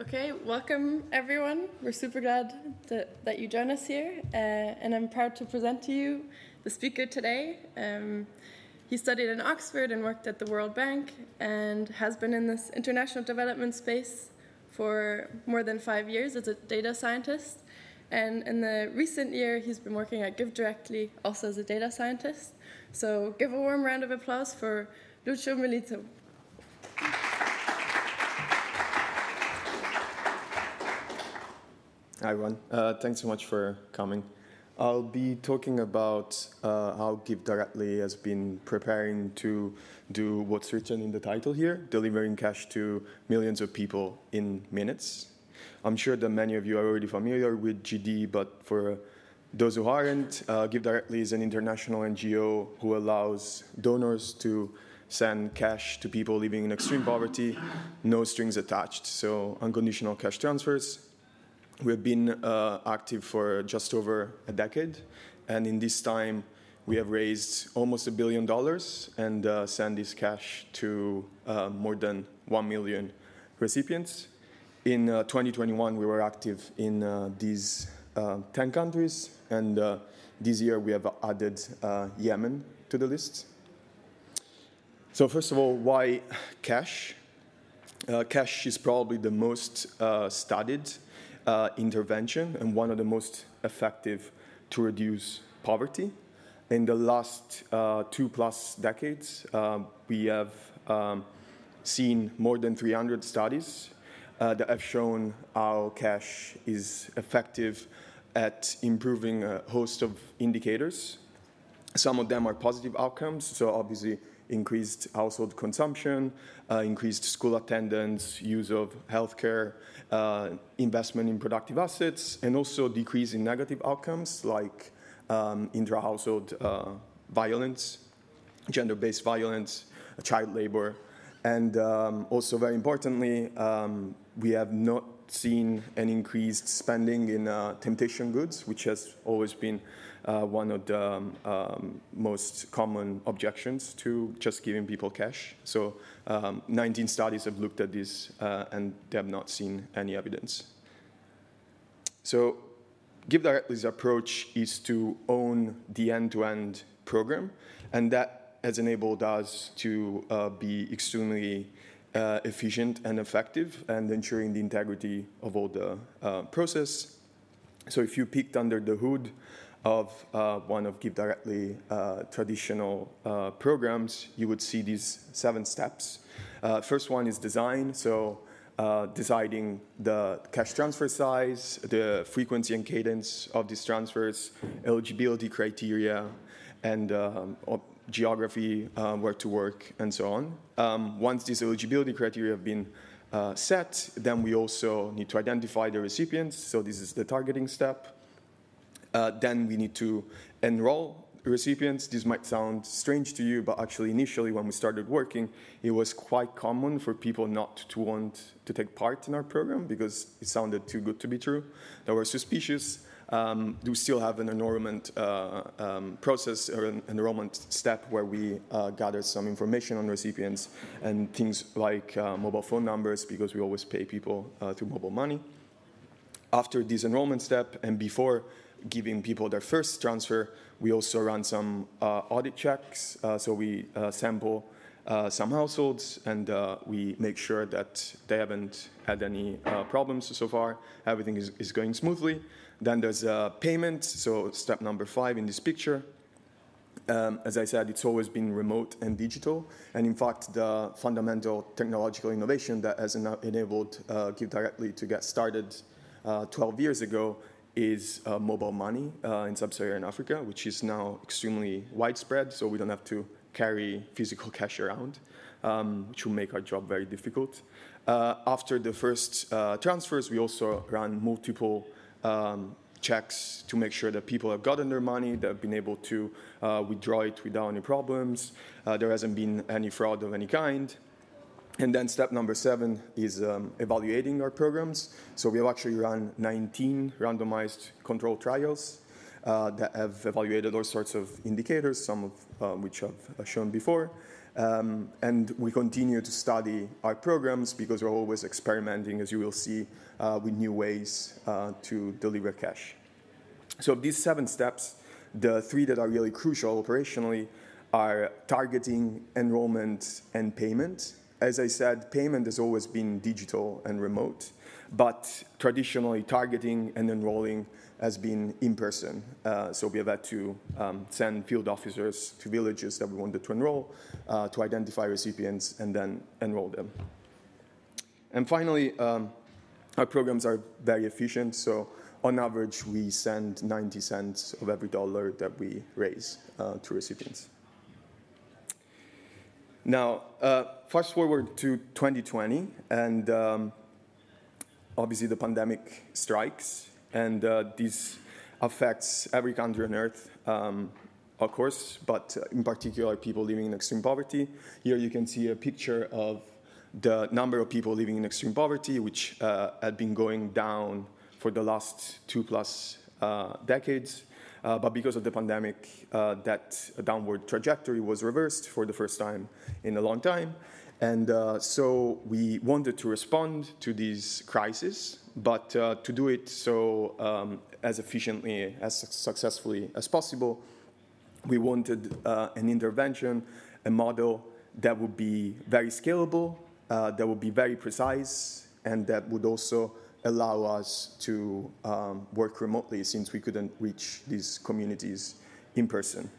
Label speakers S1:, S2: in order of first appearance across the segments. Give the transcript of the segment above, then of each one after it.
S1: Okay, welcome everyone. We're super glad that, that you join us here, uh, and I'm proud to present to you the speaker today. Um, he studied in Oxford and worked at the World Bank and has been in this international development space for more than five years as a data scientist. And in the recent year, he's been working at GiveDirectly also as a data scientist. So give a warm round of applause for Lucio Milito.
S2: Hi, everyone. Uh, thanks so much for coming. I'll be talking about uh, how GiveDirectly has been preparing to do what's written in the title here, delivering cash to millions of people in minutes. I'm sure that many of you are already familiar with GD, but for those who aren't, uh, GiveDirectly is an international NGO who allows donors to send cash to people living in extreme poverty, no strings attached, so unconditional cash transfers We've been uh, active for just over a decade, and in this time, we have raised almost a billion dollars and uh, sent this cash to uh, more than 1 million recipients. In uh, 2021, we were active in uh, these uh, 10 countries, and this year we have added Yemen to the list. So, first of all, why cash? cash is probably the most studied uh, intervention and one of the most effective to reduce poverty. In the last uh, two plus decades, uh, we have um, seen more than 300 studies uh, that have shown how cash is effective at improving a host of indicators. Some of them are positive outcomes, so obviously increased household consumption, uh, increased school attendance, use of healthcare, uh, investment in productive assets, and also decrease in negative outcomes like um, intra-household uh, violence, gender-based violence, child labor, and um, also very importantly, um, we have not seen an increased spending in uh, temptation goods, which has always been uh, one of the um, um, most common objections to just giving people cash. So um, 19 studies have looked at this uh, and they have not seen any evidence. So GiveDirectly's approach is to own the end-to-end program, and that has enabled us to uh, be extremely uh, efficient and effective and ensuring the integrity of all the uh, process. So if you peeked under the hood of uh, one of GiveDirectly uh, traditional uh, programs, you would see these seven steps. Uh, first one is design, so uh, deciding the cash transfer size, the frequency and cadence of these transfers, eligibility criteria, and um, geography, uh, where to work, and so on. Um, once these eligibility criteria have been set, then we also need to identify the recipients, so this is the targeting step. Uh, then we need to enroll recipients. This might sound strange to you, but actually, initially, when we started working, it was quite common for people not to want to take part in our program because it sounded too good to be true. They were suspicious. Um, we still have an enrollment uh, um, process or an enrollment step where we uh, gather some information on recipients and things like uh, mobile phone numbers because we always pay people uh, through mobile money. After this enrollment step and before giving people their first transfer, we also run some uh, audit checks. Uh, so we uh, sample uh, some households and uh, we make sure that they haven't had any uh, problems so far. Everything is, is going smoothly. Then there's payment. So step number five in this picture. Um, as I said, it's always been remote and digital. And in fact, the fundamental technological innovation that has enabled GiveDirectly to get started 12 years ago is uh, mobile money uh, in sub-Saharan Africa, which is now extremely widespread, so we don't have to carry physical cash around, um, which will make our job very difficult. Uh, after the first uh, transfers, we also run multiple um, checks to make sure that people have gotten their money, that have been able to uh, withdraw it without any problems. Uh, there hasn't been any fraud of any kind. And then step number seven is um, evaluating our programs. So we have actually run 19 randomized control trials. uh, that have evaluated all sorts of indicators, some of uh, which I've shown before. Um, and we continue to study our programs because we're always experimenting, as you will see, uh, with new ways uh, to deliver cash. So, of these seven steps, the three that are really crucial operationally are targeting, enrollment, and payment. As I said, payment has always been digital and remote, but traditionally, targeting and enrolling has been in person. Uh, so we have had to um, send field officers to villages that we wanted to enroll uh, to identify recipients and then enroll them. And finally, um, our programs are very efficient. So on average, we send 90 cents of every dollar that we raise uh, to recipients. Now, uh, fast forward to 2020, and um, obviously the pandemic strikes, and uh, this affects every country on earth, um, of course, but in particular people living in extreme poverty. Here you can see a picture of the number of people living in extreme poverty, which uh, had been going down for the last two plus uh, decades. Uh, but because of the pandemic, uh, that downward trajectory was reversed for the first time in a long time. And uh, so we wanted to respond to these crises, but to do it so um, as efficiently, as successfully as possible, we wanted an intervention, a model that would be very scalable, that would be very precise, and that would also allow us to um, work remotely since we couldn't reach these communities in person.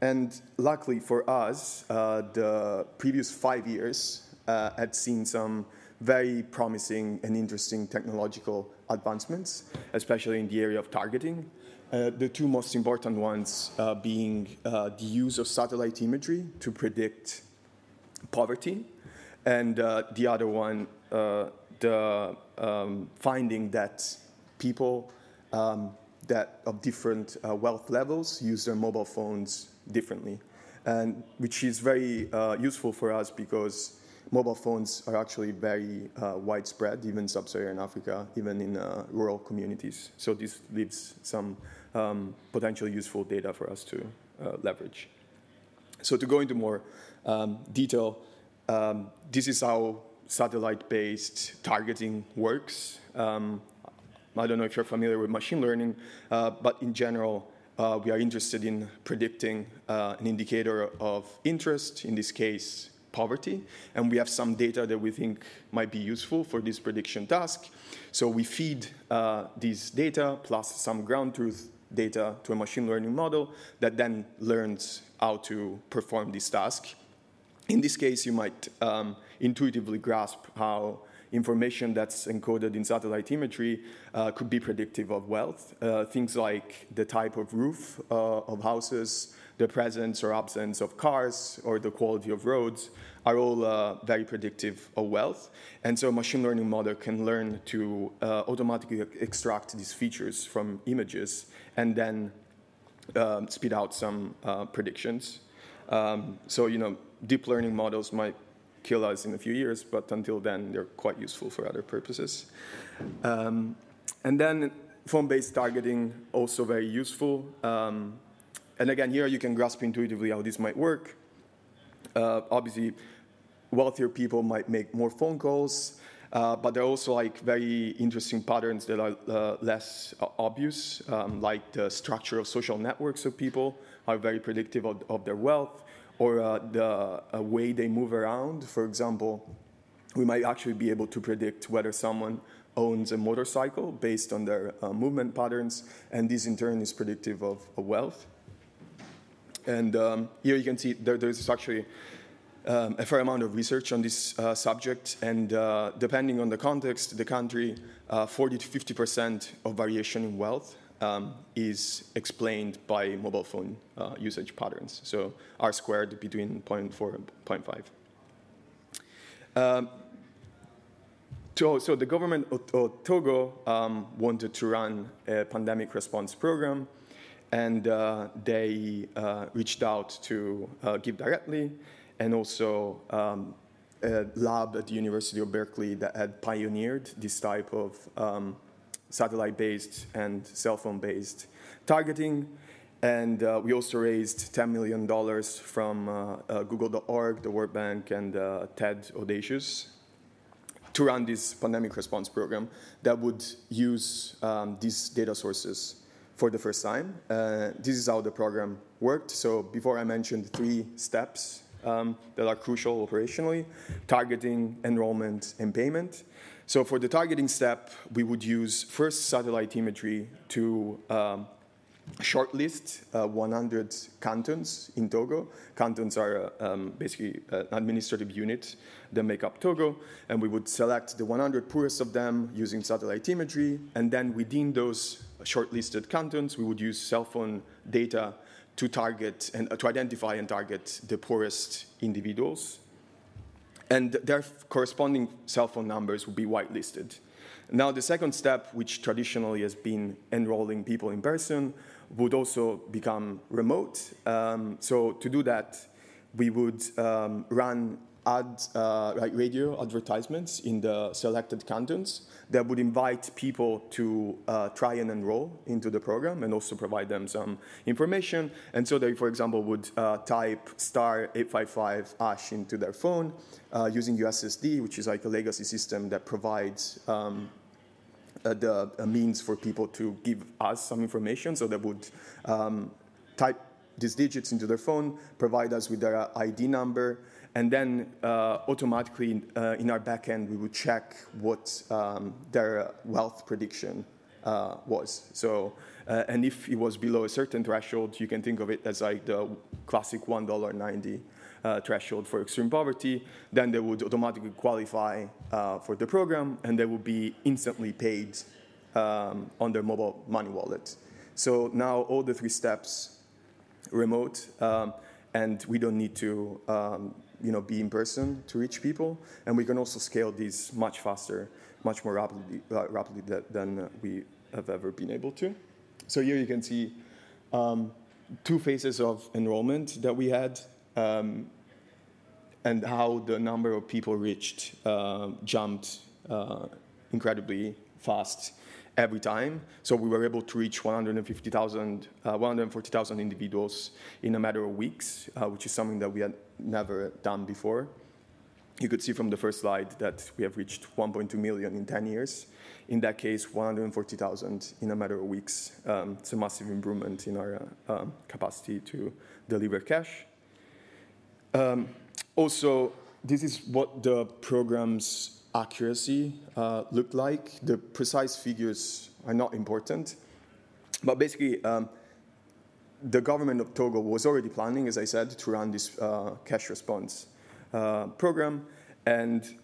S2: And luckily for us, uh, the previous five years uh, had seen some very promising and interesting technological advancements, especially in the area of targeting. Uh, the two most important ones uh, being uh, the use of satellite imagery to predict poverty, and uh, the other one, the um, finding that people um, that of different wealth levels use their mobile phones differently, and which is very uh, useful for us because mobile phones are actually very uh, widespread, even sub-Saharan Africa, even in uh, rural communities. So this leaves some um, potentially useful data for us to uh, leverage. So to go into more um, detail, um, this is how satellite-based targeting works. Um, I don't know if you're familiar with machine learning, uh, but in general, uh, we are interested in predicting uh, an indicator of interest, in this case, poverty, and we have some data that we think might be useful for this prediction task. So we feed uh, these data plus some ground truth data to a machine learning model that then learns how to perform this task. In this case, you might um, intuitively grasp how information that's encoded in satellite imagery uh, could be predictive of wealth. Uh, things like the type of roof uh, of houses, the presence or absence of cars, or the quality of roads are all uh, very predictive of wealth. And so a machine learning model can learn to uh, automatically extract these features from images and then um, spit out some uh, predictions. Um, so, you know, deep learning models might kill us in a few years, but until then, they're quite useful for other purposes. Um, and then phone-based targeting, also very useful. Um, and again, here you can grasp intuitively how this might work. Uh, obviously, wealthier people might make more phone calls, uh, but there are also like very interesting patterns that are uh, less obvious, um, like the structure of social networks of people are very predictive of, of their wealth or uh, the uh, way they move around. For example, we might actually be able to predict whether someone owns a motorcycle based on their uh, movement patterns, and this in turn is predictive of, wealth. And um, here you can see there, there's actually um, a fair amount of research on this uh, subject, and uh, depending on the context, the country, uh, 40 to 50 percent of variation in wealth um, is explained by mobile phone uh, usage patterns. So R squared between 0.4 and 0.5. Um, so, so, the government of, Togo um, wanted to run a pandemic response program, and uh, they uh, reached out to uh, Give Directly, and also um, a lab at the University of Berkeley that had pioneered this type of um, satellite-based and cell phone-based targeting. And uh, we also raised $10 million from uh, uh, Google.org, the World Bank, and uh, TED Audacious to run this pandemic response program that would use um, these data sources for the first time. Uh, this is how the program worked. So before I mentioned three steps um, that are crucial operationally, targeting, enrollment, and payment. So for the targeting step, we would use first satellite imagery to um, shortlist uh, 100 cantons in Togo. Cantons are uh, um, basically an administrative unit that make up Togo, and we would select the 100 poorest of them using satellite imagery, and then within those shortlisted cantons, we would use cell phone data to target and uh, to identify and target the poorest individuals. And their corresponding cell phone numbers would be whitelisted. Now, the second step, which traditionally has been enrolling people in person, would also become remote. Um, so to do that, we would um, run ad, uh, radio advertisements in the selected cantons that would invite people to uh, try and enroll into the program and also provide them some information. And so they, for example, would uh, type star 855 hash into their phone uh, using USSD, which is like a legacy system that provides um, uh, the means for people to give us some information. So they would um, type these digits into their phone, provide us with their ID number, and then uh, automatically uh, in our backend we would check what um, their wealth prediction uh, was. So, uh, and if it was below a certain threshold, you can think of it as like the classic $1.90 uh, threshold for extreme poverty, then they would automatically qualify uh, for the program and they would be instantly paid um, on their mobile money wallet. So now all the three steps remote, um, and we don't need to um, you know, be in person to reach people, and we can also scale these much faster, much more rapidly, uh, rapidly than uh, we have ever been able to. So here you can see um, two phases of enrollment that we had, um, and how the number of people reached uh, jumped uh, incredibly fast every time. So we were able to reach 150,000, uh, 140,000 individuals in a matter of weeks, uh, which is something that we had never done before. You could see from the first slide that we have reached 1.2 million in 10 years. In that case, 140,000 in a matter of weeks. Um, it's a massive improvement in our uh, um, capacity to deliver cash. Um, also, this is what the program's accuracy uh, looked like. The precise figures are not important, but basically, um, the government of Togo was already planning, as I said, to run this uh, cash response uh, program, and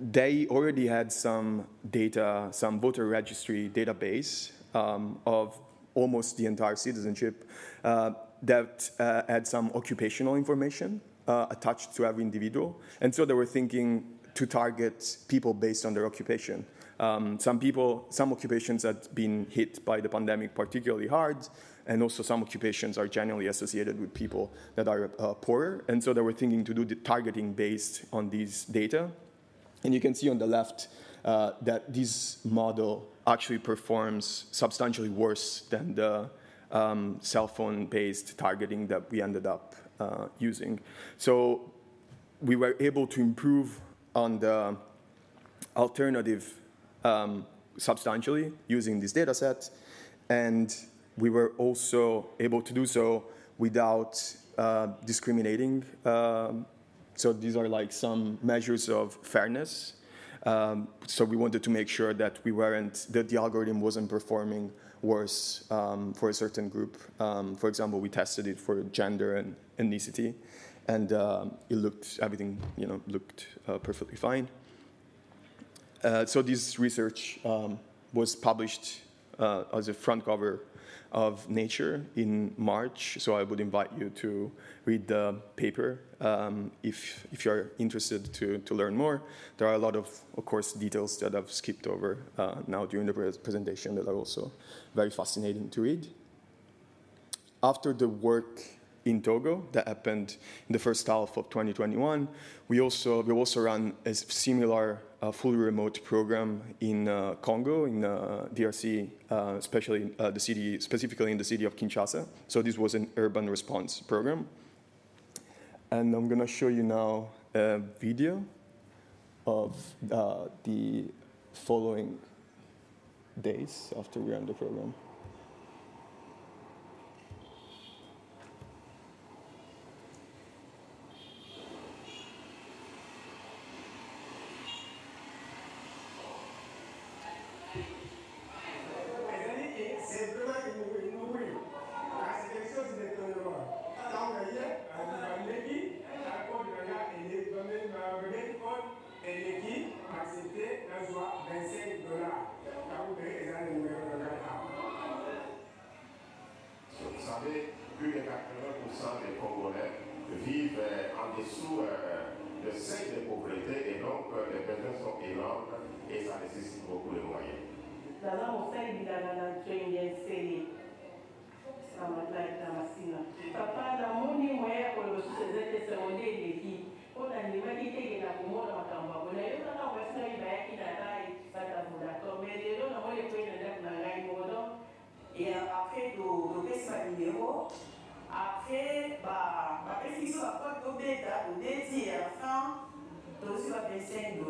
S2: they already had some data, some voter registry database um, of almost the entire citizenship uh, that uh, had some occupational information uh, attached to every individual, and so they were thinking to target people based on their occupation. Um, some people, some occupations had been hit by the pandemic particularly hard, and also some occupations are generally associated with people that are uh, poorer. And so they were thinking to do the targeting based on these data. And you can see on the left uh, that this model actually performs substantially worse than the um, cell phone based targeting that we ended up uh, using. So we were able to improve on the alternative um, substantially using this data set. And we were also able to do so without uh, discriminating. Um, so these are like some measures of fairness. Um, so we wanted to make sure that we weren't that the algorithm wasn't performing worse um, for a certain group. Um, for example, we tested it for gender and ethnicity, and uh, it looked everything you know looked uh, perfectly fine. Uh, so this research um, was published uh, as a front cover of Nature in March. So I would invite you to read the paper um, if, if you're interested to, to learn more. There are a lot of, of course, details that I've skipped over uh, now during the presentation that are also very fascinating to read. After the work in Togo that happened in the first half of 2021. We also we also run a similar uh, fully remote program in uh, Congo, in uh, DRC, uh, especially uh, the city, specifically in the city of Kinshasa. So this was an urban response program. And I'm going to show you now a video of uh, the following days after we ran the program.
S3: le seuil de pauvreté et donc les besoins sont énormes et ça nécessite beaucoup de moyens.
S4: what they're saying,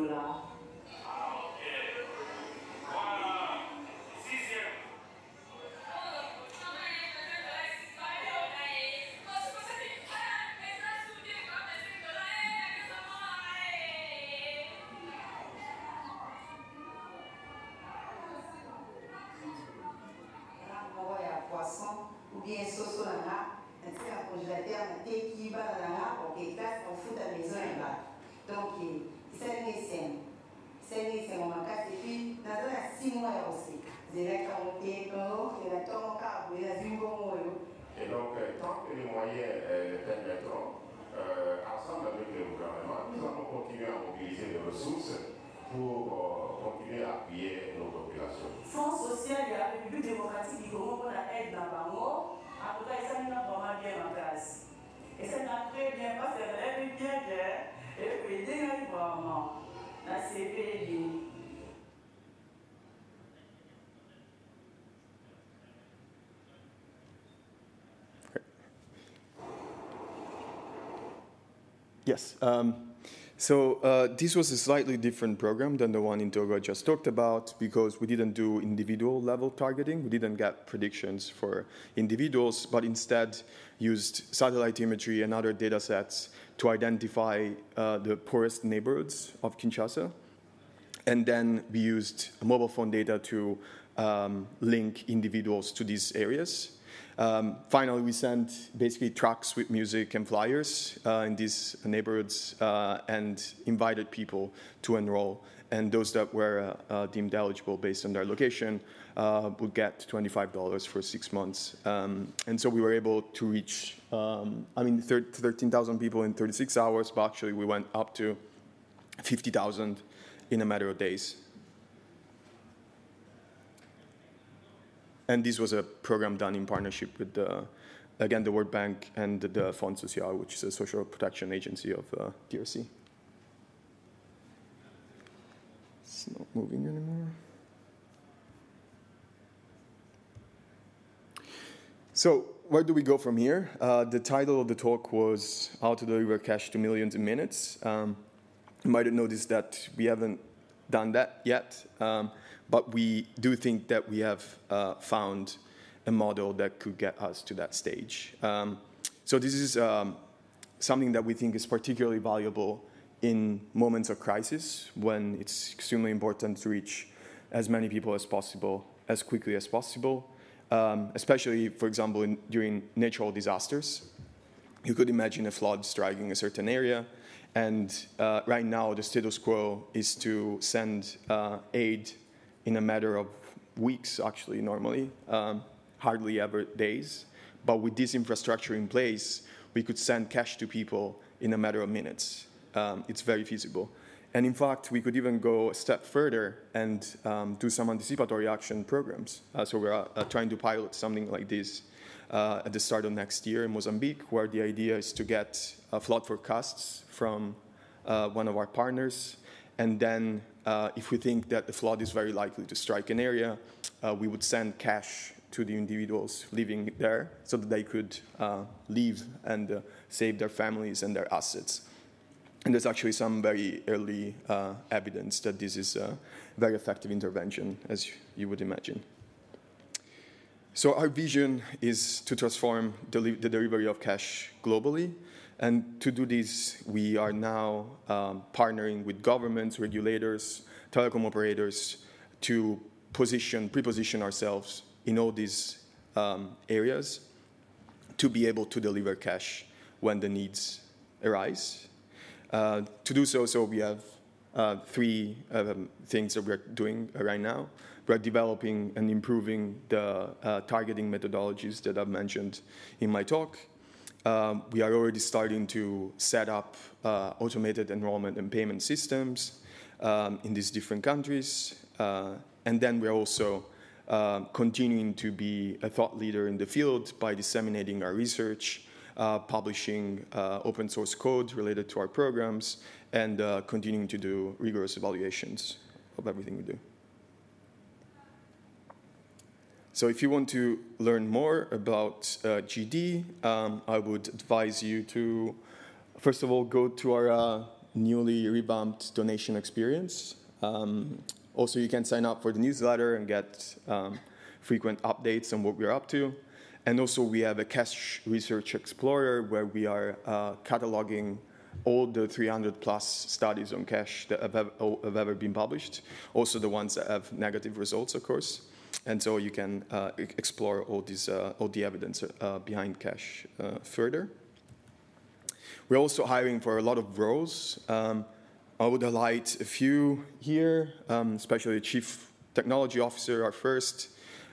S3: euh, ben, le euh, ensemble avec le gouvernement, nous allons continuer à mobiliser les ressources pour euh, continuer à appuyer nos populations.
S4: Fonds social de la République démocratique du Congo pour la aide dans Bango, en tout cas, ça nous a vraiment bien en place. Et ça n'a très bien, parce que c'est bien que le président du la CPD,
S2: Yes. Um, so uh, this was a slightly different program than the one in Togo I just talked about because we didn't do individual level targeting. We didn't get predictions for individuals, but instead used satellite imagery and other data sets to identify uh, the poorest neighborhoods of Kinshasa. And then we used mobile phone data to um, link individuals to these areas. Um, finally, we sent basically trucks with music and flyers uh, in these neighborhoods uh, and invited people to enroll. And those that were uh, uh deemed eligible based on their location uh, would get $25 for six months. Um, and so we were able to reach, um, I mean, 13,000 people in 36 hours, but actually we went up to 50,000 in a matter of days. And this was a program done in partnership with, the, again, the World Bank and the Fonds Social, which is a social protection agency of uh, DRC. It's not moving anymore. So where do we go from here? Uh, the title of the talk was How to Deliver Cash to Millions in Minutes. Um, you might have noticed that we haven't done that yet. Um, but we do think that we have uh, found a model that could get us to that stage. Um, so this is um, something that we think is particularly valuable in moments of crisis when it's extremely important to reach as many people as possible as quickly as possible, um, especially, for example, in, during natural disasters. You could imagine a flood striking a certain area, and uh, right now the status quo is to send uh, aid in a matter of weeks, actually, normally, um, hardly ever days. But with this infrastructure in place, we could send cash to people in a matter of minutes. Um, it's very feasible. And in fact, we could even go a step further and um, do some anticipatory action programs. Uh, so we're uh, trying to pilot something like this uh, at the start of next year in Mozambique, where the idea is to get flood forecasts from uh, one of our partners. And then, uh, if we think that the flood is very likely to strike an area, uh, we would send cash to the individuals living there so that they could uh, leave and save their families and their assets. And there's actually some very early evidence that this is a very effective intervention, as you would imagine. So our vision is to transform the delivery of cash globally. And to do this, we are now um, partnering with governments, regulators, telecom operators to position, pre-position ourselves in all these um, areas to be able to deliver cash when the needs arise. Uh, to do so, so we have uh, three um, things that we're doing right now we're developing and improving the uh, targeting methodologies that I've mentioned in my talk. Um, we are already starting to set up uh, automated enrollment and payment systems um, in these different countries. Uh, and then we're also uh, continuing to be a thought leader in the field by disseminating our research, uh, publishing uh, open source code related to our programs, and uh, continuing to do rigorous evaluations of everything we do. So if you want to learn more about uh, GD, um, I would advise you to, first of all, go to our uh, newly revamped donation experience. Um, also, you can sign up for the newsletter and get um, frequent updates on what we're up to. And also, we have a cash research explorer where we are uh, cataloging all the 300 plus studies on cash that have ever, have ever been published, also the ones that have negative results, of course and so you can uh, explore all, these, uh, all the evidence uh, behind cash uh, further. We're also hiring for a lot of roles. Um, I would highlight a few here, um, especially chief technology officer, our first,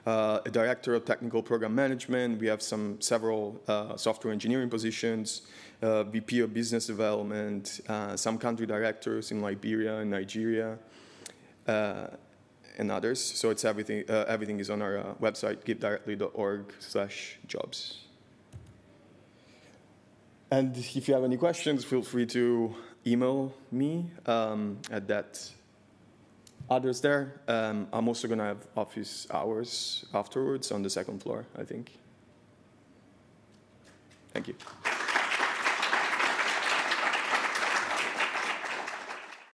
S2: uh, a director of technical program management. We have some several uh, software engineering positions, VP of business development, some country directors in Liberia and Nigeria and others. So it's everything. Uh, everything is on our uh, website, givedirectly.org/jobs. And if you have any questions, feel free to email me um, at that address there. Um, I'm also going to have office hours afterwards on the second floor, I think. Thank you.